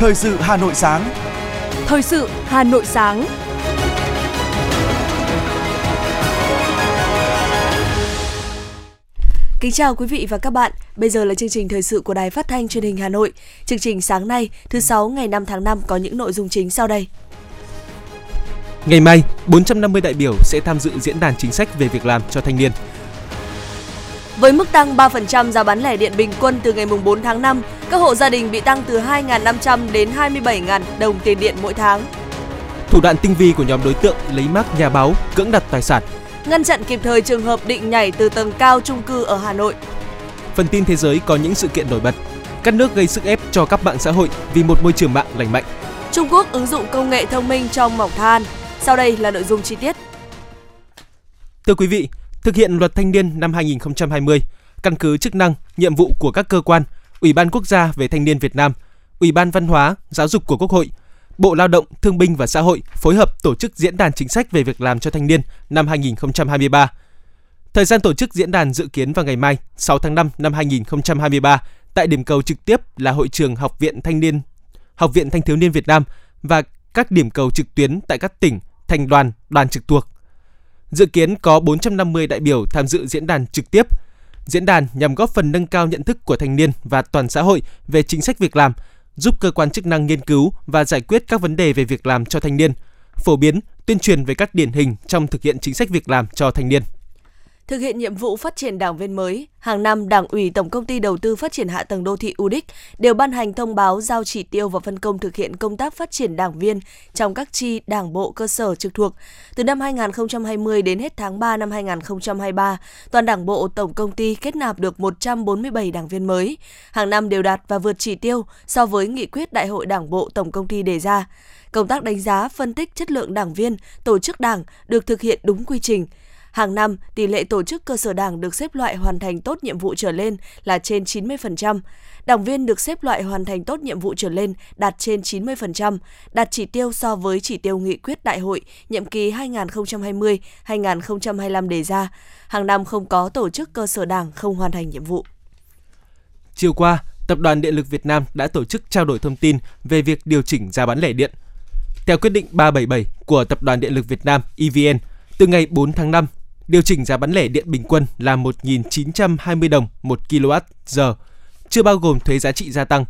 Thời sự Hà Nội sáng. Thời sự Hà Nội sáng. Kính chào quý vị và các bạn. Bây giờ là chương trình thời sự của Đài Phát thanh Truyền hình Hà Nội. Chương trình sáng nay, thứ sáu ngày 5 tháng 5 có những nội dung chính sau đây. Ngày mai, 450 đại biểu sẽ tham dự diễn đàn chính sách về việc làm cho thanh niên. Với mức tăng 3% giá bán lẻ điện bình quân từ ngày 4 tháng 5, các hộ gia đình bị tăng từ 2.500 đến 27.000 đồng tiền điện mỗi tháng. Thủ đoạn tinh vi của nhóm đối tượng lấy mác nhà báo cưỡng đặt tài sản. Ngăn chặn kịp thời trường hợp định nhảy từ tầng cao chung cư ở Hà Nội. Phần tin thế giới có những sự kiện nổi bật. Các nước gây sức ép cho các mạng xã hội vì một môi trường mạng lành mạnh. Trung Quốc ứng dụng công nghệ thông minh trong mỏng than. Sau đây là nội dung chi tiết. Thưa quý vị, thực hiện luật thanh niên năm 2020, căn cứ chức năng, nhiệm vụ của các cơ quan, Ủy ban Quốc gia về thanh niên Việt Nam, Ủy ban Văn hóa, Giáo dục của Quốc hội, Bộ Lao động, Thương binh và Xã hội phối hợp tổ chức diễn đàn chính sách về việc làm cho thanh niên năm 2023. Thời gian tổ chức diễn đàn dự kiến vào ngày mai 6 tháng 5 năm 2023 tại điểm cầu trực tiếp là hội trường Học viện Thanh niên, Học viện Thanh thiếu niên Việt Nam và các điểm cầu trực tuyến tại các tỉnh, thành đoàn, đoàn trực thuộc. Dự kiến có 450 đại biểu tham dự diễn đàn trực tiếp. Diễn đàn nhằm góp phần nâng cao nhận thức của thanh niên và toàn xã hội về chính sách việc làm, giúp cơ quan chức năng nghiên cứu và giải quyết các vấn đề về việc làm cho thanh niên, phổ biến, tuyên truyền về các điển hình trong thực hiện chính sách việc làm cho thanh niên. Thực hiện nhiệm vụ phát triển đảng viên mới, hàng năm Đảng ủy Tổng công ty Đầu tư Phát triển Hạ tầng Đô thị UDIC đều ban hành thông báo giao chỉ tiêu và phân công thực hiện công tác phát triển đảng viên trong các chi đảng bộ cơ sở trực thuộc. Từ năm 2020 đến hết tháng 3 năm 2023, toàn đảng bộ Tổng công ty kết nạp được 147 đảng viên mới, hàng năm đều đạt và vượt chỉ tiêu so với nghị quyết Đại hội Đảng bộ Tổng công ty đề ra. Công tác đánh giá, phân tích chất lượng đảng viên, tổ chức đảng được thực hiện đúng quy trình, Hàng năm, tỷ lệ tổ chức cơ sở đảng được xếp loại hoàn thành tốt nhiệm vụ trở lên là trên 90%. Đảng viên được xếp loại hoàn thành tốt nhiệm vụ trở lên đạt trên 90%, đạt chỉ tiêu so với chỉ tiêu nghị quyết đại hội nhiệm kỳ 2020-2025 đề ra. Hàng năm không có tổ chức cơ sở đảng không hoàn thành nhiệm vụ. Chiều qua, Tập đoàn Điện lực Việt Nam đã tổ chức trao đổi thông tin về việc điều chỉnh giá bán lẻ điện. Theo quyết định 377 của Tập đoàn Điện lực Việt Nam EVN, từ ngày 4 tháng 5 điều chỉnh giá bán lẻ điện bình quân là 1.920 đồng một kWh, chưa bao gồm thuế giá trị gia tăng.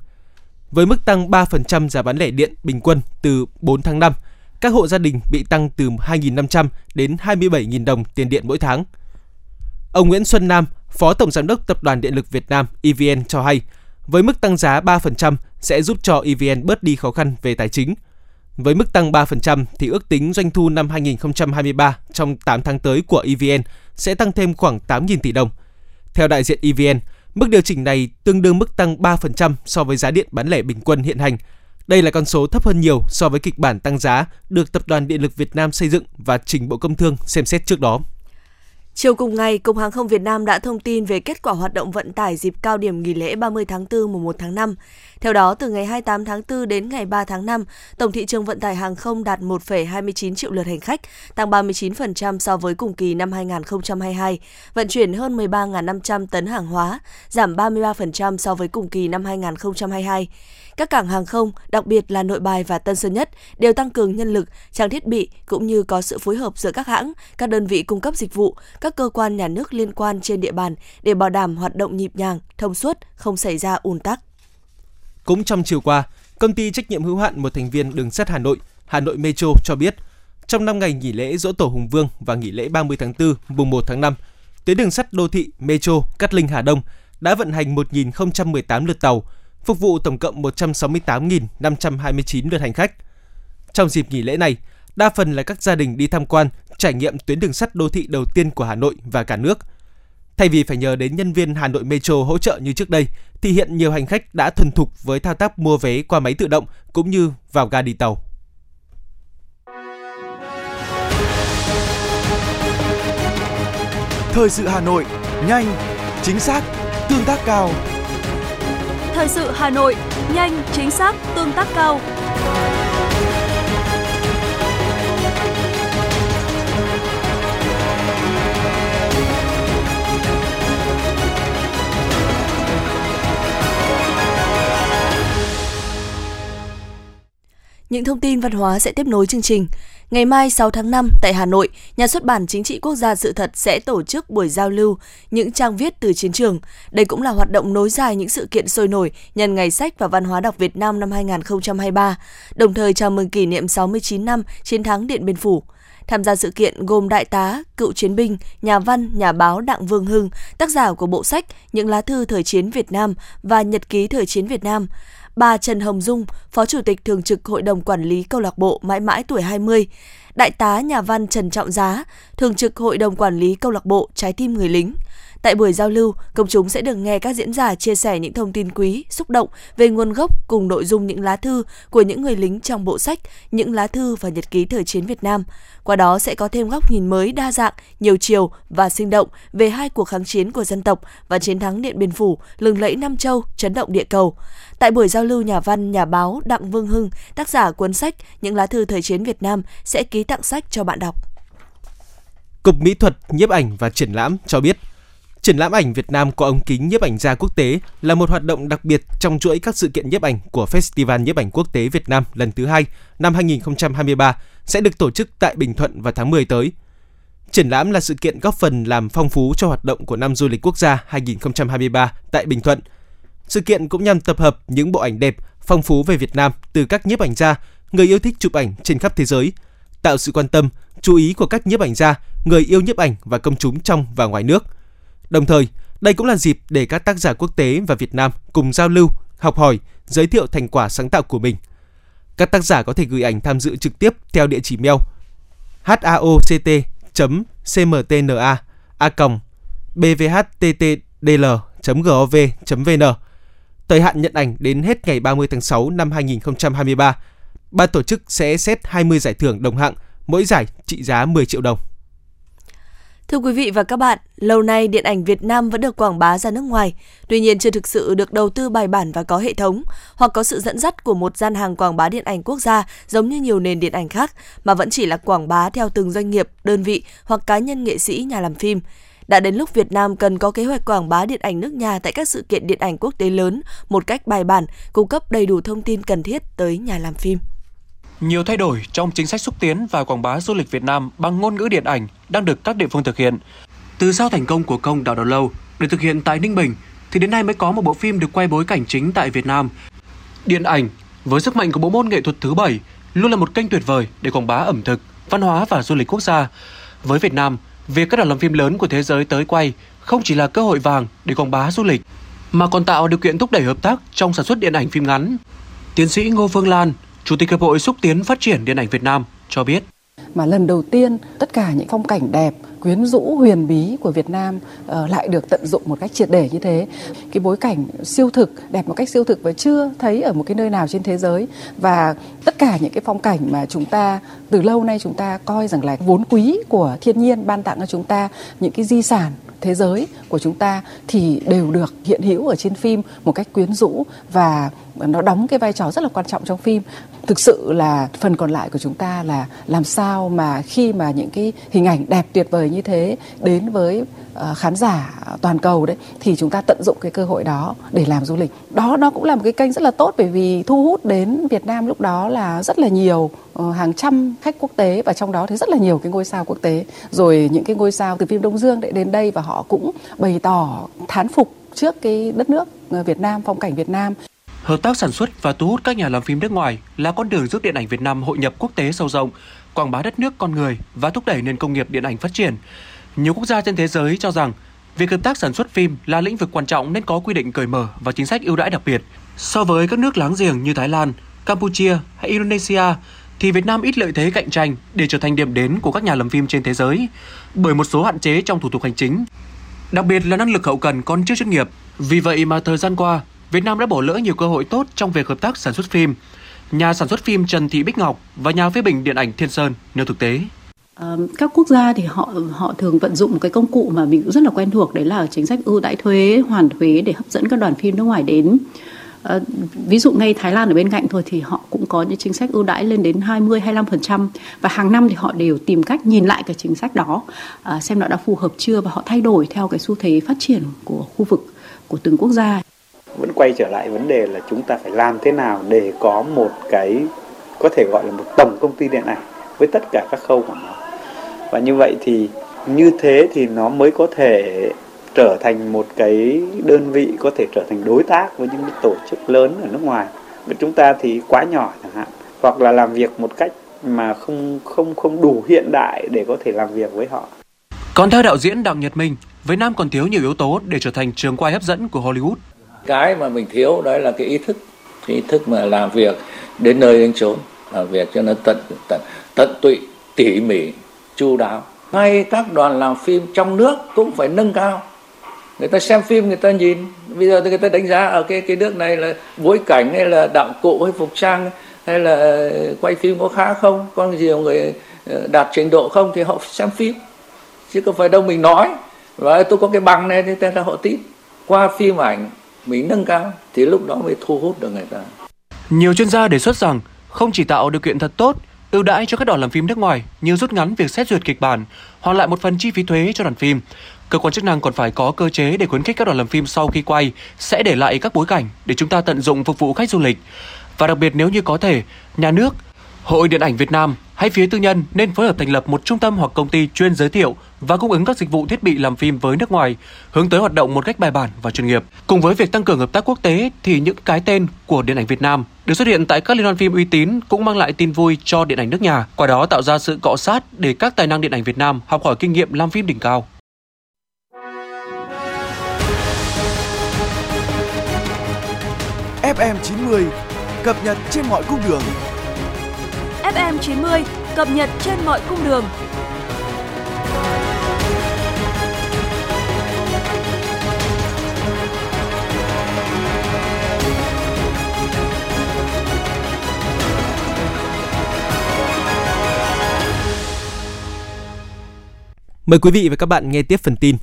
Với mức tăng 3% giá bán lẻ điện bình quân từ 4 tháng 5, các hộ gia đình bị tăng từ 2.500 đến 27.000 đồng tiền điện mỗi tháng. Ông Nguyễn Xuân Nam, Phó Tổng Giám đốc Tập đoàn Điện lực Việt Nam EVN cho hay, với mức tăng giá 3% sẽ giúp cho EVN bớt đi khó khăn về tài chính – với mức tăng 3% thì ước tính doanh thu năm 2023 trong 8 tháng tới của EVN sẽ tăng thêm khoảng 8.000 tỷ đồng. Theo đại diện EVN, mức điều chỉnh này tương đương mức tăng 3% so với giá điện bán lẻ bình quân hiện hành. Đây là con số thấp hơn nhiều so với kịch bản tăng giá được Tập đoàn Điện lực Việt Nam xây dựng và trình Bộ Công Thương xem xét trước đó. Chiều cùng ngày, Cục Hàng không Việt Nam đã thông tin về kết quả hoạt động vận tải dịp cao điểm nghỉ lễ 30 tháng 4 mùng 1 tháng 5. Theo đó, từ ngày 28 tháng 4 đến ngày 3 tháng 5, tổng thị trường vận tải hàng không đạt 1,29 triệu lượt hành khách, tăng 39% so với cùng kỳ năm 2022, vận chuyển hơn 13.500 tấn hàng hóa, giảm 33% so với cùng kỳ năm 2022. Các cảng hàng không, đặc biệt là Nội Bài và Tân Sơn Nhất, đều tăng cường nhân lực, trang thiết bị cũng như có sự phối hợp giữa các hãng, các đơn vị cung cấp dịch vụ, các cơ quan nhà nước liên quan trên địa bàn để bảo đảm hoạt động nhịp nhàng, thông suốt, không xảy ra ùn tắc. Cũng trong chiều qua, công ty trách nhiệm hữu hạn một thành viên đường sắt Hà Nội, Hà Nội Metro cho biết, trong 5 ngày nghỉ lễ Dỗ Tổ Hùng Vương và nghỉ lễ 30 tháng 4, mùng 1 tháng 5, tuyến đường sắt đô thị Metro Cát Linh Hà Đông đã vận hành 1.018 lượt tàu, phục vụ tổng cộng 168.529 lượt hành khách. Trong dịp nghỉ lễ này, đa phần là các gia đình đi tham quan, trải nghiệm tuyến đường sắt đô thị đầu tiên của Hà Nội và cả nước. Thay vì phải nhờ đến nhân viên Hà Nội Metro hỗ trợ như trước đây, thì hiện nhiều hành khách đã thuần thục với thao tác mua vé qua máy tự động cũng như vào ga đi tàu. Thời sự Hà Nội, nhanh, chính xác, tương tác cao. Thời sự Hà Nội, nhanh, chính xác, tương tác cao. Những thông tin văn hóa sẽ tiếp nối chương trình. Ngày mai 6 tháng 5 tại Hà Nội, Nhà xuất bản Chính trị Quốc gia Sự thật sẽ tổ chức buổi giao lưu những trang viết từ chiến trường. Đây cũng là hoạt động nối dài những sự kiện sôi nổi nhân Ngày sách và Văn hóa đọc Việt Nam năm 2023, đồng thời chào mừng kỷ niệm 69 năm chiến thắng Điện Biên Phủ. Tham gia sự kiện gồm đại tá, cựu chiến binh, nhà văn, nhà báo Đặng Vương Hưng, tác giả của bộ sách Những lá thư thời chiến Việt Nam và Nhật ký thời chiến Việt Nam bà Trần Hồng Dung, Phó Chủ tịch Thường trực Hội đồng Quản lý Câu lạc bộ Mãi mãi tuổi 20, Đại tá nhà văn Trần Trọng Giá, Thường trực Hội đồng Quản lý Câu lạc bộ Trái tim người lính, Tại buổi giao lưu, công chúng sẽ được nghe các diễn giả chia sẻ những thông tin quý, xúc động về nguồn gốc cùng nội dung những lá thư của những người lính trong bộ sách Những lá thư và nhật ký thời chiến Việt Nam. Qua đó sẽ có thêm góc nhìn mới đa dạng, nhiều chiều và sinh động về hai cuộc kháng chiến của dân tộc và chiến thắng Điện Biên Phủ, lừng lẫy Nam Châu, chấn động địa cầu. Tại buổi giao lưu nhà văn, nhà báo Đặng Vương Hưng, tác giả cuốn sách Những lá thư thời chiến Việt Nam sẽ ký tặng sách cho bạn đọc. Cục Mỹ thuật, nhiếp ảnh và triển lãm cho biết Triển lãm ảnh Việt Nam có ống kính nhiếp ảnh gia quốc tế là một hoạt động đặc biệt trong chuỗi các sự kiện nhiếp ảnh của Festival nhiếp ảnh quốc tế Việt Nam lần thứ hai năm 2023 sẽ được tổ chức tại Bình Thuận vào tháng 10 tới. Triển lãm là sự kiện góp phần làm phong phú cho hoạt động của năm du lịch quốc gia 2023 tại Bình Thuận. Sự kiện cũng nhằm tập hợp những bộ ảnh đẹp, phong phú về Việt Nam từ các nhiếp ảnh gia, người yêu thích chụp ảnh trên khắp thế giới, tạo sự quan tâm, chú ý của các nhiếp ảnh gia, người yêu nhiếp ảnh và công chúng trong và ngoài nước – Đồng thời, đây cũng là dịp để các tác giả quốc tế và Việt Nam cùng giao lưu, học hỏi, giới thiệu thành quả sáng tạo của mình. Các tác giả có thể gửi ảnh tham dự trực tiếp theo địa chỉ mail haoct.cmtna bvhttdl.gov.vn Thời hạn nhận ảnh đến hết ngày 30 tháng 6 năm 2023. Ban tổ chức sẽ xét 20 giải thưởng đồng hạng, mỗi giải trị giá 10 triệu đồng. Thưa quý vị và các bạn, lâu nay điện ảnh Việt Nam vẫn được quảng bá ra nước ngoài, tuy nhiên chưa thực sự được đầu tư bài bản và có hệ thống, hoặc có sự dẫn dắt của một gian hàng quảng bá điện ảnh quốc gia giống như nhiều nền điện ảnh khác, mà vẫn chỉ là quảng bá theo từng doanh nghiệp, đơn vị hoặc cá nhân nghệ sĩ nhà làm phim. Đã đến lúc Việt Nam cần có kế hoạch quảng bá điện ảnh nước nhà tại các sự kiện điện ảnh quốc tế lớn một cách bài bản, cung cấp đầy đủ thông tin cần thiết tới nhà làm phim. Nhiều thay đổi trong chính sách xúc tiến và quảng bá du lịch Việt Nam bằng ngôn ngữ điện ảnh đang được các địa phương thực hiện. Từ sau thành công của công Đào Đầu Lâu được thực hiện tại Ninh Bình, thì đến nay mới có một bộ phim được quay bối cảnh chính tại Việt Nam. Điện ảnh, với sức mạnh của bộ môn nghệ thuật thứ bảy, luôn là một kênh tuyệt vời để quảng bá ẩm thực, văn hóa và du lịch quốc gia. Với Việt Nam, việc các đoàn làm phim lớn của thế giới tới quay không chỉ là cơ hội vàng để quảng bá du lịch, mà còn tạo điều kiện thúc đẩy hợp tác trong sản xuất điện ảnh phim ngắn. Tiến sĩ Ngô Phương Lan, Chủ tịch Hiệp hội Xúc tiến Phát triển Điện ảnh Việt Nam cho biết. Mà lần đầu tiên tất cả những phong cảnh đẹp, quyến rũ, huyền bí của Việt Nam uh, lại được tận dụng một cách triệt để như thế. Cái bối cảnh siêu thực, đẹp một cách siêu thực và chưa thấy ở một cái nơi nào trên thế giới. Và tất cả những cái phong cảnh mà chúng ta từ lâu nay chúng ta coi rằng là vốn quý của thiên nhiên ban tặng cho chúng ta, những cái di sản thế giới của chúng ta thì đều được hiện hữu ở trên phim một cách quyến rũ và nó đóng cái vai trò rất là quan trọng trong phim thực sự là phần còn lại của chúng ta là làm sao mà khi mà những cái hình ảnh đẹp tuyệt vời như thế đến với ờ, khán giả toàn cầu đấy, thì chúng ta tận dụng cái cơ hội đó để làm du lịch. Đó, nó cũng là một cái kênh rất là tốt bởi vì thu hút đến Việt Nam lúc đó là rất là nhiều ờ, hàng trăm khách quốc tế và trong đó thì rất là nhiều cái ngôi sao quốc tế. Rồi những cái ngôi sao từ phim Đông Dương để đến đây và họ cũng bày tỏ thán phục trước cái đất nước ờ, Việt Nam, phong cảnh Việt Nam. Hợp tác sản xuất và thu hút các nhà làm phim nước ngoài là con đường giúp điện ảnh Việt Nam hội nhập quốc tế sâu rộng, quảng bá đất nước con người và thúc đẩy nền công nghiệp điện ảnh phát triển. Nhiều quốc gia trên thế giới cho rằng việc hợp tác sản xuất phim là lĩnh vực quan trọng nên có quy định cởi mở và chính sách ưu đãi đặc biệt. So với các nước láng giềng như Thái Lan, Campuchia hay Indonesia thì Việt Nam ít lợi thế cạnh tranh để trở thành điểm đến của các nhà làm phim trên thế giới bởi một số hạn chế trong thủ tục hành chính. Đặc biệt là năng lực hậu cần còn chưa chuyên nghiệp. Vì vậy mà thời gian qua, Việt Nam đã bỏ lỡ nhiều cơ hội tốt trong việc hợp tác sản xuất phim. Nhà sản xuất phim Trần Thị Bích Ngọc và nhà phê bình điện ảnh Thiên Sơn nêu thực tế. các quốc gia thì họ họ thường vận dụng một cái công cụ mà mình cũng rất là quen thuộc đấy là chính sách ưu đãi thuế hoàn thuế để hấp dẫn các đoàn phim nước ngoài đến À, ví dụ ngay Thái Lan ở bên cạnh thôi thì họ cũng có những chính sách ưu đãi lên đến 20 25% và hàng năm thì họ đều tìm cách nhìn lại cái chính sách đó à, xem nó đã phù hợp chưa và họ thay đổi theo cái xu thế phát triển của khu vực của từng quốc gia vẫn quay trở lại vấn đề là chúng ta phải làm thế nào để có một cái có thể gọi là một tổng công ty điện ảnh với tất cả các khâu của nó và như vậy thì như thế thì nó mới có thể trở thành một cái đơn vị có thể trở thành đối tác với những cái tổ chức lớn ở nước ngoài và chúng ta thì quá nhỏ chẳng hạn hoặc là làm việc một cách mà không không không đủ hiện đại để có thể làm việc với họ. Còn theo đạo diễn Đặng Nhật Minh, Việt Nam còn thiếu nhiều yếu tố để trở thành trường quay hấp dẫn của Hollywood. Cái mà mình thiếu đó là cái ý thức, cái ý thức mà làm việc đến nơi đến chốn, làm việc cho nó tận tận tận tụy, tỉ mỉ, chu đáo. Ngay các đoàn làm phim trong nước cũng phải nâng cao. Người ta xem phim người ta nhìn, bây giờ người ta đánh giá ở cái cái nước này là bối cảnh hay là đạo cụ hay phục trang hay là ờ, quay phim có khá không, có nhiều người ờ, đạt trình độ không thì họ xem phim. Chứ không phải đâu mình nói và tôi có cái bằng này thì tên là họ tin. Qua phim ảnh mình nâng cao thì lúc đó mới thu hút được người ta Nhiều chuyên gia đề xuất rằng không chỉ tạo điều kiện thật tốt, ưu đãi cho các đoàn làm phim nước ngoài như rút ngắn việc xét duyệt kịch bản, hoàn lại một phần chi phí thuế cho đoàn phim. Cơ quan chức năng còn phải có cơ chế để khuyến khích các đoàn làm phim sau khi quay sẽ để lại các bối cảnh để chúng ta tận dụng phục vụ khách du lịch. Và đặc biệt nếu như có thể, nhà nước, Hội Điện ảnh Việt Nam hay phía tư nhân nên phối hợp thành lập một trung tâm hoặc công ty chuyên giới thiệu và cung ứng các dịch vụ thiết bị làm phim với nước ngoài, hướng tới hoạt động một cách bài bản và chuyên nghiệp. Cùng với việc tăng cường hợp tác quốc tế thì những cái tên của điện ảnh Việt Nam được xuất hiện tại các liên hoan phim uy tín cũng mang lại tin vui cho điện ảnh nước nhà, qua đó tạo ra sự cọ sát để các tài năng điện ảnh Việt Nam học hỏi kinh nghiệm làm phim đỉnh cao. FM 90 cập nhật trên mọi cung đường. FM 90 cập nhật trên mọi cung đường. Mời quý vị và các bạn nghe tiếp phần tin.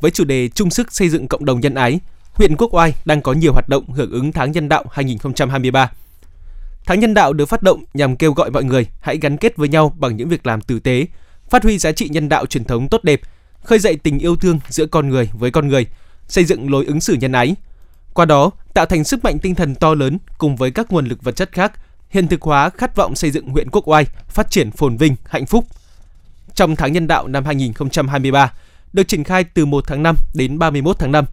Với chủ đề chung sức xây dựng cộng đồng nhân ái, huyện Quốc Oai đang có nhiều hoạt động hưởng ứng tháng nhân đạo 2023. Tháng nhân đạo được phát động nhằm kêu gọi mọi người hãy gắn kết với nhau bằng những việc làm tử tế, phát huy giá trị nhân đạo truyền thống tốt đẹp, khơi dậy tình yêu thương giữa con người với con người, xây dựng lối ứng xử nhân ái. Qua đó, tạo thành sức mạnh tinh thần to lớn cùng với các nguồn lực vật chất khác, hiện thực hóa khát vọng xây dựng huyện Quốc Oai phát triển phồn vinh, hạnh phúc. Trong tháng nhân đạo năm 2023, được triển khai từ 1 tháng 5 đến 31 tháng 5,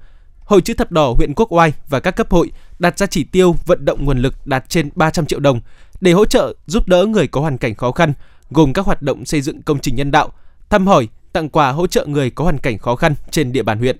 Hội chữ thập đỏ huyện Quốc Oai và các cấp hội đặt ra chỉ tiêu vận động nguồn lực đạt trên 300 triệu đồng để hỗ trợ giúp đỡ người có hoàn cảnh khó khăn, gồm các hoạt động xây dựng công trình nhân đạo, thăm hỏi, tặng quà hỗ trợ người có hoàn cảnh khó khăn trên địa bàn huyện.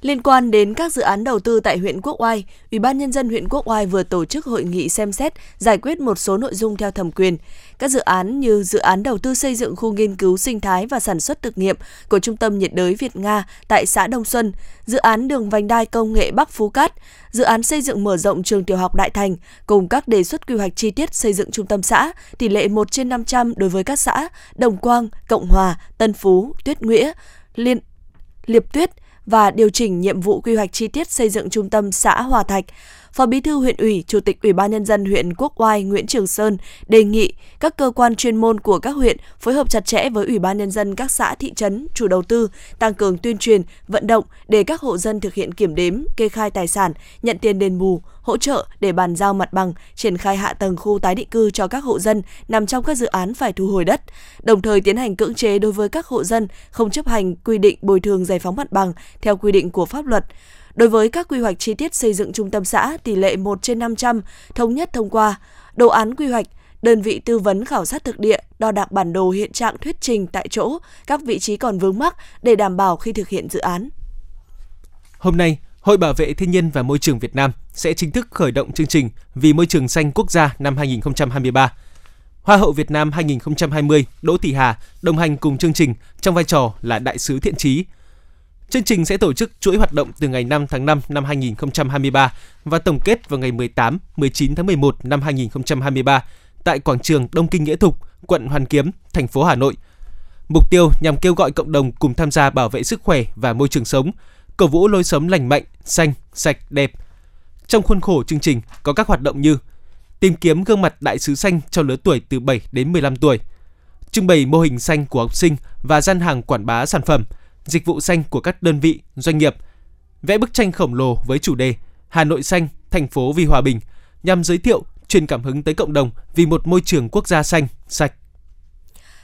Liên quan đến các dự án đầu tư tại huyện Quốc Oai, Ủy ban nhân dân huyện Quốc Oai vừa tổ chức hội nghị xem xét giải quyết một số nội dung theo thẩm quyền. Các dự án như dự án đầu tư xây dựng khu nghiên cứu sinh thái và sản xuất thực nghiệm của Trung tâm nhiệt đới Việt Nga tại xã Đông Xuân, dự án đường vành đai công nghệ Bắc Phú Cát, dự án xây dựng mở rộng trường tiểu học Đại Thành cùng các đề xuất quy hoạch chi tiết xây dựng trung tâm xã, tỷ lệ 1 trên 500 đối với các xã Đồng Quang, Cộng Hòa, Tân Phú, Tuyết Nghĩa, Liên Liệp Tuyết, và điều chỉnh nhiệm vụ quy hoạch chi tiết xây dựng trung tâm xã Hòa Thạch. Phó Bí thư huyện ủy, Chủ tịch Ủy ban nhân dân huyện Quốc Oai Nguyễn Trường Sơn đề nghị các cơ quan chuyên môn của các huyện phối hợp chặt chẽ với Ủy ban nhân dân các xã thị trấn, chủ đầu tư, tăng cường tuyên truyền, vận động để các hộ dân thực hiện kiểm đếm, kê khai tài sản, nhận tiền đền bù, hỗ trợ để bàn giao mặt bằng, triển khai hạ tầng khu tái định cư cho các hộ dân nằm trong các dự án phải thu hồi đất, đồng thời tiến hành cưỡng chế đối với các hộ dân không chấp hành quy định bồi thường giải phóng mặt bằng theo quy định của pháp luật. Đối với các quy hoạch chi tiết xây dựng trung tâm xã tỷ lệ 1 trên 500 thống nhất thông qua, đồ án quy hoạch, đơn vị tư vấn khảo sát thực địa, đo đạc bản đồ hiện trạng thuyết trình tại chỗ, các vị trí còn vướng mắc để đảm bảo khi thực hiện dự án. Hôm nay, Hội Bảo vệ Thiên nhiên và Môi trường Việt Nam sẽ chính thức khởi động chương trình Vì môi trường xanh quốc gia năm 2023. Hoa hậu Việt Nam 2020 Đỗ Thị Hà đồng hành cùng chương trình trong vai trò là đại sứ thiện trí. Chương trình sẽ tổ chức chuỗi hoạt động từ ngày 5 tháng 5 năm 2023 và tổng kết vào ngày 18, 19 tháng 11 năm 2023 tại quảng trường Đông Kinh Nghĩa Thục, quận Hoàn Kiếm, thành phố Hà Nội. Mục tiêu nhằm kêu gọi cộng đồng cùng tham gia bảo vệ sức khỏe và môi trường sống, cổ vũ lối sống lành mạnh, xanh, sạch, đẹp. Trong khuôn khổ chương trình có các hoạt động như tìm kiếm gương mặt đại sứ xanh cho lứa tuổi từ 7 đến 15 tuổi, trưng bày mô hình xanh của học sinh và gian hàng quảng bá sản phẩm, dịch vụ xanh của các đơn vị, doanh nghiệp, vẽ bức tranh khổng lồ với chủ đề Hà Nội xanh, thành phố vì hòa bình nhằm giới thiệu, truyền cảm hứng tới cộng đồng vì một môi trường quốc gia xanh, sạch.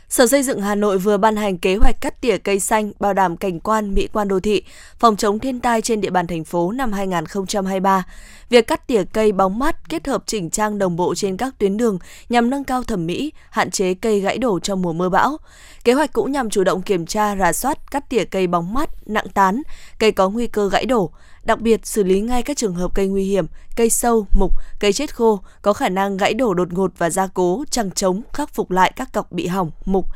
Sở Xây dựng Hà Nội vừa ban hành kế hoạch cắt tỉa cây xanh bảo đảm cảnh quan, mỹ quan đô thị, phòng chống thiên tai trên địa bàn thành phố năm 2023. Việc cắt tỉa cây bóng mát kết hợp chỉnh trang đồng bộ trên các tuyến đường nhằm nâng cao thẩm mỹ, hạn chế cây gãy đổ trong mùa mưa bão. Kế hoạch cũng nhằm chủ động kiểm tra, rà soát, cắt tỉa cây bóng mát, nặng tán, cây có nguy cơ gãy đổ, đặc biệt xử lý ngay các trường hợp cây nguy hiểm, cây sâu, mục, cây chết khô có khả năng gãy đổ đột ngột và gia cố, chẳng chống, khắc phục lại các cọc bị hỏng, mục.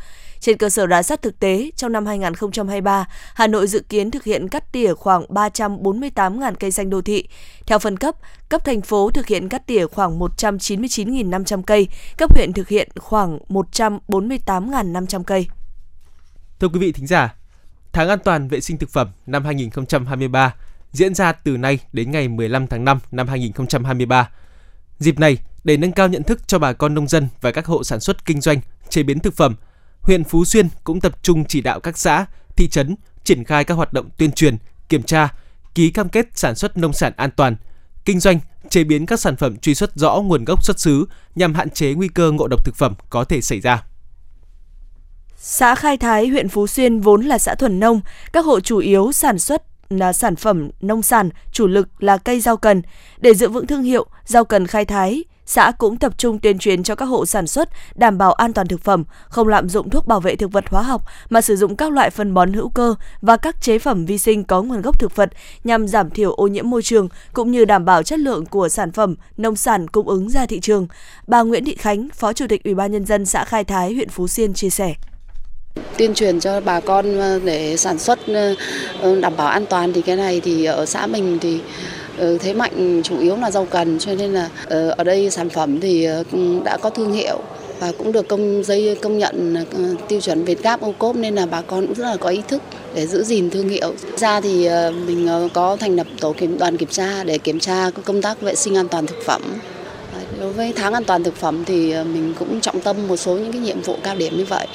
Trên cơ sở rà soát thực tế, trong năm 2023, Hà Nội dự kiến thực hiện cắt tỉa khoảng 348.000 cây xanh đô thị. Theo phân cấp, cấp thành phố thực hiện cắt tỉa khoảng 199.500 cây, cấp huyện thực hiện khoảng 148.500 cây. Thưa quý vị thính giả, Tháng an toàn vệ sinh thực phẩm năm 2023 diễn ra từ nay đến ngày 15 tháng 5 năm 2023. Dịp này, để nâng cao nhận thức cho bà con nông dân và các hộ sản xuất kinh doanh, chế biến thực phẩm, huyện Phú Xuyên cũng tập trung chỉ đạo các xã, thị trấn triển khai các hoạt động tuyên truyền, kiểm tra, ký cam kết sản xuất nông sản an toàn, kinh doanh, chế biến các sản phẩm truy xuất rõ nguồn gốc xuất xứ nhằm hạn chế nguy cơ ngộ độc thực phẩm có thể xảy ra. Xã Khai Thái, huyện Phú Xuyên vốn là xã thuần nông, các hộ chủ yếu sản xuất sản phẩm nông sản, chủ lực là cây rau cần. Để giữ vững thương hiệu, rau cần khai thái, xã cũng tập trung tuyên truyền cho các hộ sản xuất đảm bảo an toàn thực phẩm, không lạm dụng thuốc bảo vệ thực vật hóa học mà sử dụng các loại phân bón hữu cơ và các chế phẩm vi sinh có nguồn gốc thực vật nhằm giảm thiểu ô nhiễm môi trường cũng như đảm bảo chất lượng của sản phẩm nông sản cung ứng ra thị trường. Bà Nguyễn Thị Khánh, Phó Chủ tịch Ủy ban nhân dân xã Khai Thái, huyện Phú Xuyên chia sẻ. Tuyên truyền cho bà con ờ, để sản xuất ờ, ờ, đảm bảo an toàn thì cái này thì ở xã mình thì thế mạnh chủ yếu là rau cần cho nên là ở đây sản phẩm thì đã có thương hiệu và cũng được công dây công nhận tiêu chuẩn Việt Gáp, ô cốp, nên là bà con cũng rất là có ý thức để giữ gìn thương hiệu. Ra thì mình có thành lập tổ kiểm, đoàn kiểm tra để kiểm tra công tác vệ sinh an toàn thực phẩm. Đối với tháng an toàn thực phẩm thì mình cũng trọng tâm một số những cái nhiệm vụ cao điểm như vậy.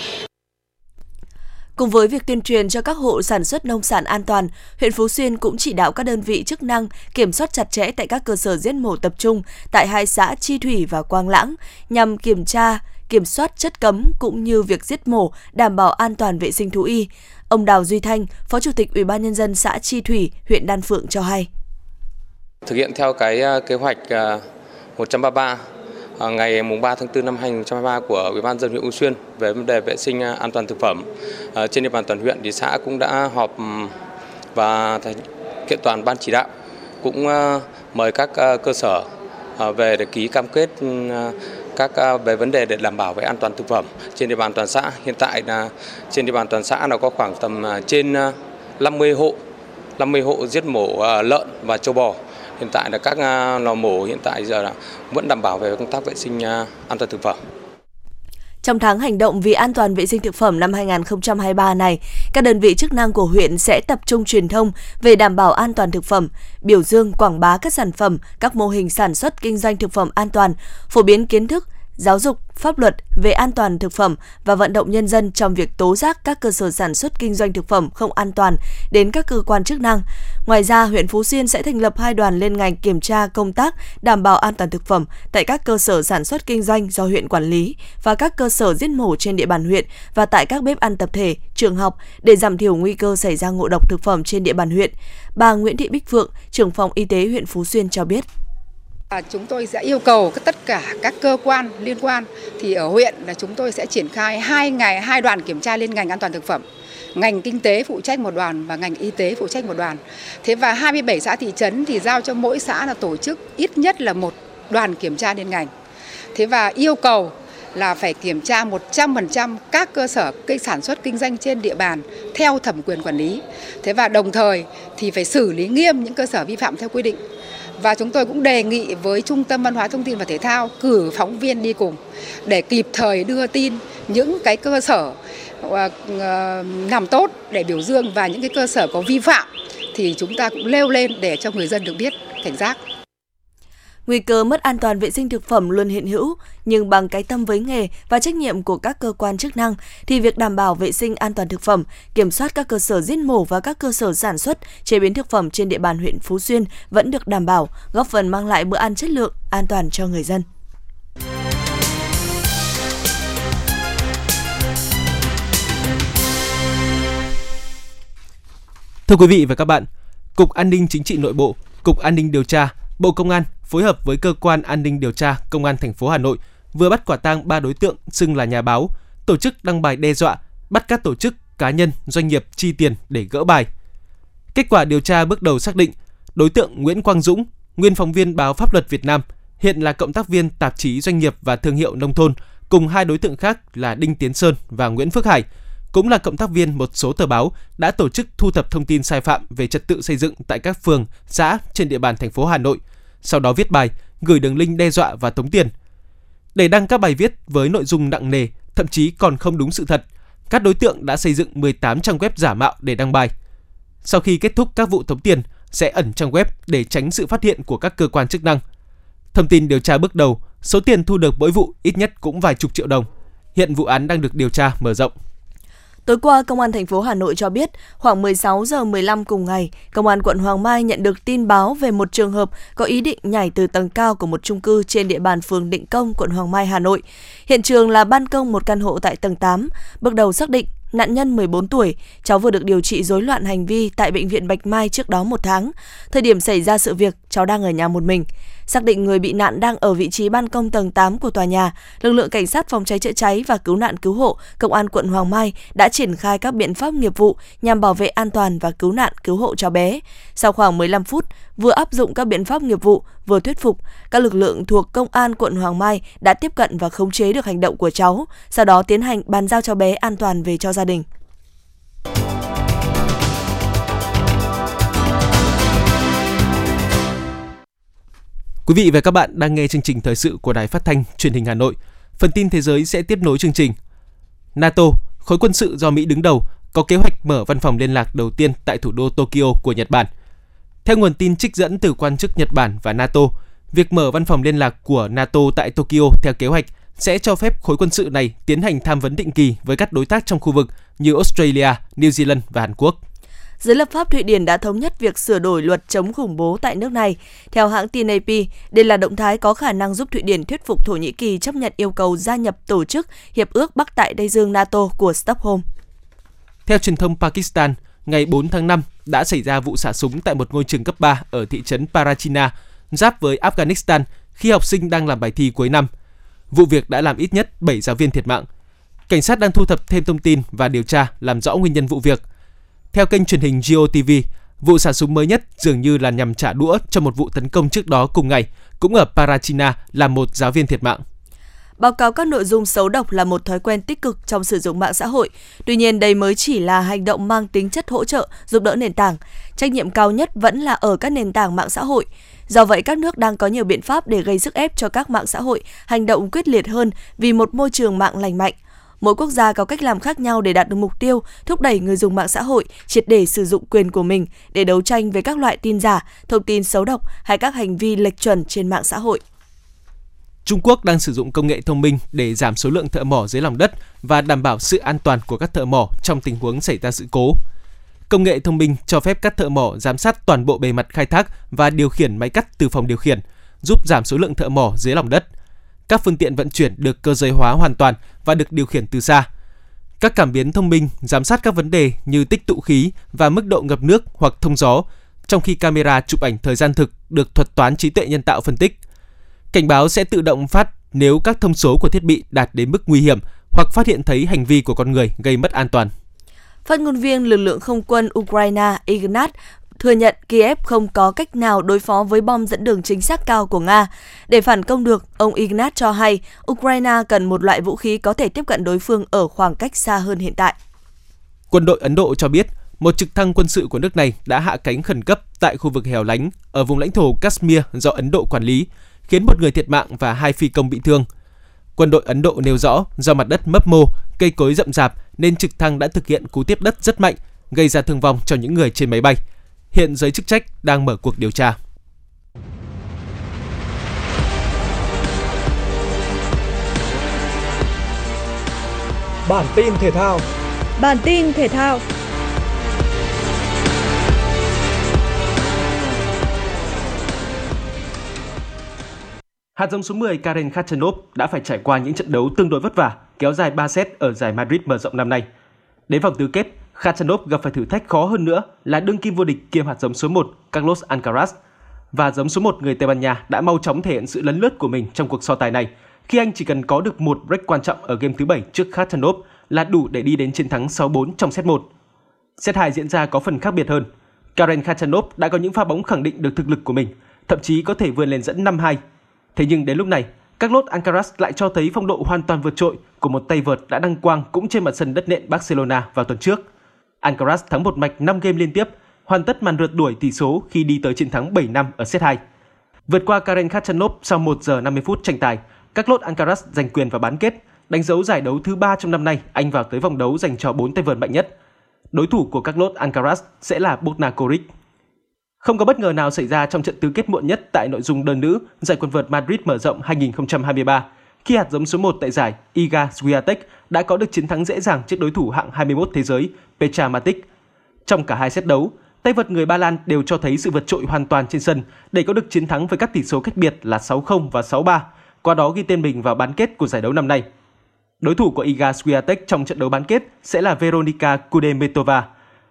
Cùng với việc tuyên truyền cho các hộ sản xuất nông sản an toàn, huyện Phú Xuyên cũng chỉ đạo các đơn vị chức năng kiểm soát chặt chẽ tại các cơ sở giết mổ tập trung tại hai xã Chi Thủy và Quang Lãng nhằm kiểm tra, kiểm soát chất cấm cũng như việc giết mổ đảm bảo an toàn vệ sinh thú y. Ông Đào Duy Thanh, Phó Chủ tịch Ủy ban nhân dân xã Chi Thủy, huyện Đan Phượng cho hay. Thực hiện theo cái à, kế hoạch à, 133 À, ngày mùng 3 tháng 4 năm 2023 của Ủy ban dân huyện U Xuyên về vấn đề vệ sinh à, an toàn thực phẩm. À, trên địa bàn toàn huyện thì xã cũng đã họp và kiện toàn ban chỉ đạo, cũng mời các cơ sở về để ký cam kết các về vấn đề để đảm bảo về an toàn thực phẩm trên địa bàn toàn xã. Hiện tại là, trên địa bàn toàn xã nó có khoảng tầm trên 50 hộ 50 hộ giết mổ lợn và châu bò hiện tại là các à, lò mổ hiện tại giờ là vẫn đảm bảo về công tác vệ sinh à, an toàn thực phẩm. Trong tháng hành động vì an toàn vệ sinh thực phẩm năm 2023 này, các đơn vị chức năng của huyện sẽ tập trung truyền thông về đảm bảo an toàn thực phẩm, biểu dương quảng bá các sản phẩm, các mô hình sản xuất kinh doanh thực phẩm an toàn, phổ biến kiến thức, giáo dục, pháp luật về an toàn thực phẩm và vận động nhân dân trong việc tố giác các cơ sở sản xuất kinh doanh thực phẩm không an toàn đến các cơ quan chức năng. Ngoài ra, huyện Phú Xuyên sẽ thành lập hai đoàn liên ngành kiểm tra công tác đảm bảo an toàn thực phẩm tại các cơ sở sản xuất kinh doanh do huyện quản lý và các cơ sở giết mổ trên địa bàn huyện và tại các bếp ăn tập thể, trường học để giảm thiểu nguy cơ xảy ra ngộ độc thực phẩm trên địa bàn huyện. Bà Nguyễn Thị Bích Phượng, trưởng phòng y tế huyện Phú Xuyên cho biết. À, chúng tôi sẽ yêu cầu tất cả các cơ quan liên quan thì ở huyện là chúng tôi sẽ triển khai hai ngày, hai đoàn kiểm tra liên ngành an toàn thực phẩm. Ngành kinh tế phụ trách một đoàn và ngành y tế phụ trách một đoàn. Thế và 27 xã thị trấn thì giao cho mỗi xã là tổ chức ít nhất là một đoàn kiểm tra liên ngành. Thế và yêu cầu là phải kiểm tra 100% các cơ sở cây sản xuất kinh doanh trên địa bàn theo thẩm quyền quản lý. Thế và đồng thời thì phải xử lý nghiêm những cơ sở vi phạm theo quy định. Và chúng tôi cũng đề nghị với Trung tâm Văn hóa Thông tin và Thể thao cử phóng viên đi cùng để kịp thời đưa tin những cái cơ sở làm nằm tốt để biểu dương và những cái cơ sở có vi phạm thì chúng ta cũng leo lên để cho người dân được biết cảnh giác. Nguy cơ mất an toàn vệ sinh thực phẩm luôn hiện hữu, nhưng bằng cái tâm với nghề và trách nhiệm của các cơ quan chức năng thì việc đảm bảo vệ sinh an toàn thực phẩm, kiểm soát các cơ sở giết mổ và các cơ sở sản xuất, chế biến thực phẩm trên địa bàn huyện Phú Xuyên vẫn được đảm bảo, góp phần mang lại bữa ăn chất lượng, an toàn cho người dân. Thưa quý vị và các bạn, Cục An ninh Chính trị Nội bộ, Cục An ninh Điều tra, Bộ Công an phối hợp với cơ quan an ninh điều tra Công an thành phố Hà Nội vừa bắt quả tang 3 đối tượng xưng là nhà báo, tổ chức đăng bài đe dọa, bắt các tổ chức, cá nhân, doanh nghiệp chi tiền để gỡ bài. Kết quả điều tra bước đầu xác định, đối tượng Nguyễn Quang Dũng, nguyên phóng viên báo Pháp luật Việt Nam, hiện là cộng tác viên tạp chí Doanh nghiệp và Thương hiệu Nông thôn, cùng hai đối tượng khác là Đinh Tiến Sơn và Nguyễn Phước Hải, cũng là cộng tác viên một số tờ báo đã tổ chức thu thập thông tin sai phạm về trật tự xây dựng tại các phường, xã trên địa bàn thành phố Hà Nội, sau đó viết bài, gửi đường link đe dọa và tống tiền. Để đăng các bài viết với nội dung nặng nề, thậm chí còn không đúng sự thật, các đối tượng đã xây dựng 18 trang web giả mạo để đăng bài. Sau khi kết thúc các vụ tống tiền, sẽ ẩn trang web để tránh sự phát hiện của các cơ quan chức năng. Thông tin điều tra bước đầu, số tiền thu được mỗi vụ ít nhất cũng vài chục triệu đồng. Hiện vụ án đang được điều tra mở rộng. Tối qua, Công an thành phố Hà Nội cho biết, khoảng 16 giờ 15 cùng ngày, Công an quận Hoàng Mai nhận được tin báo về một trường hợp có ý định nhảy từ tầng cao của một chung cư trên địa bàn phường Định Công, quận Hoàng Mai, Hà Nội. Hiện trường là ban công một căn hộ tại tầng 8. Bước đầu xác định nạn nhân 14 tuổi, cháu vừa được điều trị rối loạn hành vi tại bệnh viện Bạch Mai trước đó một tháng. Thời điểm xảy ra sự việc, cháu đang ở nhà một mình. Xác định người bị nạn đang ở vị trí ban công tầng 8 của tòa nhà, lực lượng cảnh sát phòng cháy chữa cháy và cứu nạn cứu hộ, công an quận Hoàng Mai đã triển khai các biện pháp nghiệp vụ nhằm bảo vệ an toàn và cứu nạn cứu hộ cháu bé. Sau khoảng 15 phút, vừa áp dụng các biện pháp nghiệp vụ, vừa thuyết phục, các lực lượng thuộc công an quận Hoàng Mai đã tiếp cận và khống chế được hành động của cháu, sau đó tiến hành bàn giao cháu bé an toàn về cho gia đình. Quý vị và các bạn đang nghe chương trình thời sự của Đài Phát thanh Truyền hình Hà Nội. Phần tin thế giới sẽ tiếp nối chương trình. NATO, khối quân sự do Mỹ đứng đầu, có kế hoạch mở văn phòng liên lạc đầu tiên tại thủ đô Tokyo của Nhật Bản. Theo nguồn tin trích dẫn từ quan chức Nhật Bản và NATO, việc mở văn phòng liên lạc của NATO tại Tokyo theo kế hoạch sẽ cho phép khối quân sự này tiến hành tham vấn định kỳ với các đối tác trong khu vực như Australia, New Zealand và Hàn Quốc. Giới lập pháp Thụy Điển đã thống nhất việc sửa đổi luật chống khủng bố tại nước này. Theo hãng tin AP, đây là động thái có khả năng giúp Thụy Điển thuyết phục Thổ Nhĩ Kỳ chấp nhận yêu cầu gia nhập tổ chức Hiệp ước Bắc Đại Tây Dương NATO của Stockholm. Theo truyền thông Pakistan, ngày 4 tháng 5 đã xảy ra vụ xả súng tại một ngôi trường cấp 3 ở thị trấn Parachina, giáp với Afghanistan khi học sinh đang làm bài thi cuối năm. Vụ việc đã làm ít nhất 7 giáo viên thiệt mạng. Cảnh sát đang thu thập thêm thông tin và điều tra làm rõ nguyên nhân vụ việc – theo kênh truyền hình GOTV, vụ xả súng mới nhất dường như là nhằm trả đũa cho một vụ tấn công trước đó cùng ngày, cũng ở Parachina làm một giáo viên thiệt mạng. Báo cáo các nội dung xấu độc là một thói quen tích cực trong sử dụng mạng xã hội. Tuy nhiên, đây mới chỉ là hành động mang tính chất hỗ trợ, giúp đỡ nền tảng. Trách nhiệm cao nhất vẫn là ở các nền tảng mạng xã hội. Do vậy, các nước đang có nhiều biện pháp để gây sức ép cho các mạng xã hội hành động quyết liệt hơn vì một môi trường mạng lành mạnh. Mỗi quốc gia có cách làm khác nhau để đạt được mục tiêu thúc đẩy người dùng mạng xã hội triệt để sử dụng quyền của mình để đấu tranh với các loại tin giả, thông tin xấu độc hay các hành vi lệch chuẩn trên mạng xã hội. Trung Quốc đang sử dụng công nghệ thông minh để giảm số lượng thợ mỏ dưới lòng đất và đảm bảo sự an toàn của các thợ mỏ trong tình huống xảy ra sự cố. Công nghệ thông minh cho phép các thợ mỏ giám sát toàn bộ bề mặt khai thác và điều khiển máy cắt từ phòng điều khiển, giúp giảm số lượng thợ mỏ dưới lòng đất. Các phương tiện vận chuyển được cơ giới hóa hoàn toàn và được điều khiển từ xa. Các cảm biến thông minh giám sát các vấn đề như tích tụ khí và mức độ ngập nước hoặc thông gió, trong khi camera chụp ảnh thời gian thực được thuật toán trí tuệ nhân tạo phân tích. Cảnh báo sẽ tự động phát nếu các thông số của thiết bị đạt đến mức nguy hiểm hoặc phát hiện thấy hành vi của con người gây mất an toàn. Phát ngôn viên lực lượng không quân Ukraine Ignat thừa nhận Kiev không có cách nào đối phó với bom dẫn đường chính xác cao của Nga. Để phản công được, ông Ignat cho hay Ukraine cần một loại vũ khí có thể tiếp cận đối phương ở khoảng cách xa hơn hiện tại. Quân đội Ấn Độ cho biết một trực thăng quân sự của nước này đã hạ cánh khẩn cấp tại khu vực hẻo lánh ở vùng lãnh thổ Kashmir do Ấn Độ quản lý, khiến một người thiệt mạng và hai phi công bị thương. Quân đội Ấn Độ nêu rõ do mặt đất mấp mô, cây cối rậm rạp nên trực thăng đã thực hiện cú tiếp đất rất mạnh, gây ra thương vong cho những người trên máy bay. Hiện giới chức trách đang mở cuộc điều tra. Bản tin thể thao Bản tin thể thao Hạt giống số 10 Karen Khachanov đã phải trải qua những trận đấu tương đối vất vả, kéo dài 3 set ở giải Madrid mở rộng năm nay. Đến vòng tứ kết, Khachanov gặp phải thử thách khó hơn nữa là đương kim vô địch kiêm hạt giống số 1 Carlos Alcaraz. Và giống số 1 người Tây Ban Nha đã mau chóng thể hiện sự lấn lướt của mình trong cuộc so tài này, khi anh chỉ cần có được một break quan trọng ở game thứ 7 trước Khachanov là đủ để đi đến chiến thắng 6-4 trong set 1. Set 2 diễn ra có phần khác biệt hơn. Karen Khachanov đã có những pha bóng khẳng định được thực lực của mình, thậm chí có thể vươn lên dẫn 5-2. Thế nhưng đến lúc này, Carlos Alcaraz lại cho thấy phong độ hoàn toàn vượt trội của một tay vợt đã đăng quang cũng trên mặt sân đất nện Barcelona vào tuần trước. Alcaraz thắng một mạch 5 game liên tiếp, hoàn tất màn rượt đuổi tỷ số khi đi tới chiến thắng 7 năm ở set 2. Vượt qua Karen Khachanov sau 1 giờ 50 phút tranh tài, các lốt Alcaraz giành quyền vào bán kết, đánh dấu giải đấu thứ 3 trong năm nay, anh vào tới vòng đấu dành cho 4 tay vợt mạnh nhất. Đối thủ của các lốt Alcaraz sẽ là Bogna Koric. Không có bất ngờ nào xảy ra trong trận tứ kết muộn nhất tại nội dung đơn nữ giải quần vợt Madrid mở rộng 2023 khi hạt giống số 1 tại giải Iga Swiatek đã có được chiến thắng dễ dàng trước đối thủ hạng 21 thế giới Petra Matic. Trong cả hai set đấu, tay vợt người Ba Lan đều cho thấy sự vượt trội hoàn toàn trên sân để có được chiến thắng với các tỷ số cách biệt là 6-0 và 6-3, qua đó ghi tên mình vào bán kết của giải đấu năm nay. Đối thủ của Iga Swiatek trong trận đấu bán kết sẽ là Veronika Kudermetova.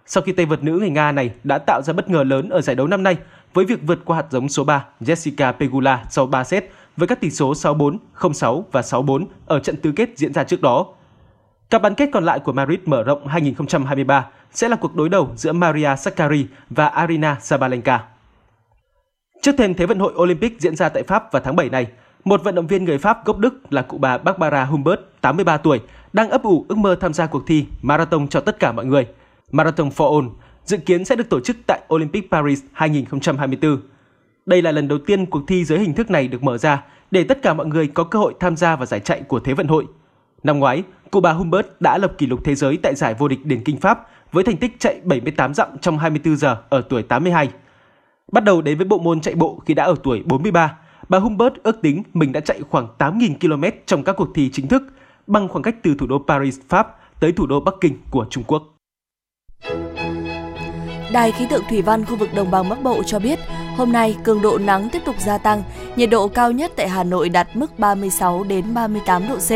Sau khi tay vợt nữ người Nga này đã tạo ra bất ngờ lớn ở giải đấu năm nay với việc vượt qua hạt giống số 3 Jessica Pegula sau 3 set với các tỷ số 6-4, 0-6 và 6-4 ở trận tứ kết diễn ra trước đó. Các bán kết còn lại của Madrid mở rộng 2023 sẽ là cuộc đối đầu giữa Maria Sakkari và Arina Sabalenka. Trước thêm Thế vận hội Olympic diễn ra tại Pháp vào tháng 7 này, một vận động viên người Pháp gốc Đức là cụ bà Barbara Humbert, 83 tuổi, đang ấp ủ ước mơ tham gia cuộc thi Marathon cho tất cả mọi người. Marathon for All dự kiến sẽ được tổ chức tại Olympic Paris 2024. Đây là lần đầu tiên cuộc thi dưới hình thức này được mở ra để tất cả mọi người có cơ hội tham gia vào giải chạy của Thế vận hội. Năm ngoái, cụ bà Humbert đã lập kỷ lục thế giới tại giải vô địch điền kinh Pháp với thành tích chạy 78 dặm trong 24 giờ ở tuổi 82. Bắt đầu đến với bộ môn chạy bộ khi đã ở tuổi 43, bà Humbert ước tính mình đã chạy khoảng 8.000 km trong các cuộc thi chính thức, bằng khoảng cách từ thủ đô Paris, Pháp tới thủ đô Bắc Kinh của Trung Quốc. Đài khí tượng thủy văn khu vực đồng bằng Bắc Bộ cho biết, hôm nay cường độ nắng tiếp tục gia tăng, nhiệt độ cao nhất tại Hà Nội đạt mức 36 đến 38 độ C.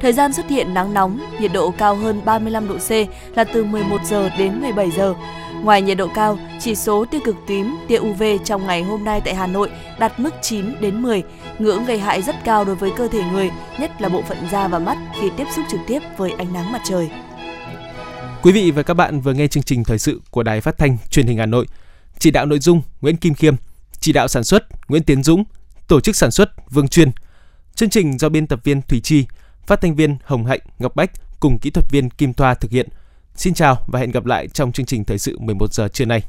Thời gian xuất hiện nắng nóng, nhiệt độ cao hơn 35 độ C là từ 11 giờ đến 17 giờ. Ngoài nhiệt độ cao, chỉ số tia cực tím, tia UV trong ngày hôm nay tại Hà Nội đạt mức 9 đến 10, ngưỡng gây hại rất cao đối với cơ thể người, nhất là bộ phận da và mắt khi tiếp xúc trực tiếp với ánh nắng mặt trời. Quý vị và các bạn vừa nghe chương trình thời sự của Đài Phát thanh Truyền hình Hà Nội. Chỉ đạo nội dung Nguyễn Kim Khiêm, chỉ đạo sản xuất Nguyễn Tiến Dũng, tổ chức sản xuất Vương Chuyên. Chương trình do biên tập viên Thủy Chi, phát thanh viên Hồng Hạnh, Ngọc Bách cùng kỹ thuật viên Kim Thoa thực hiện. Xin chào và hẹn gặp lại trong chương trình thời sự 11 giờ trưa nay.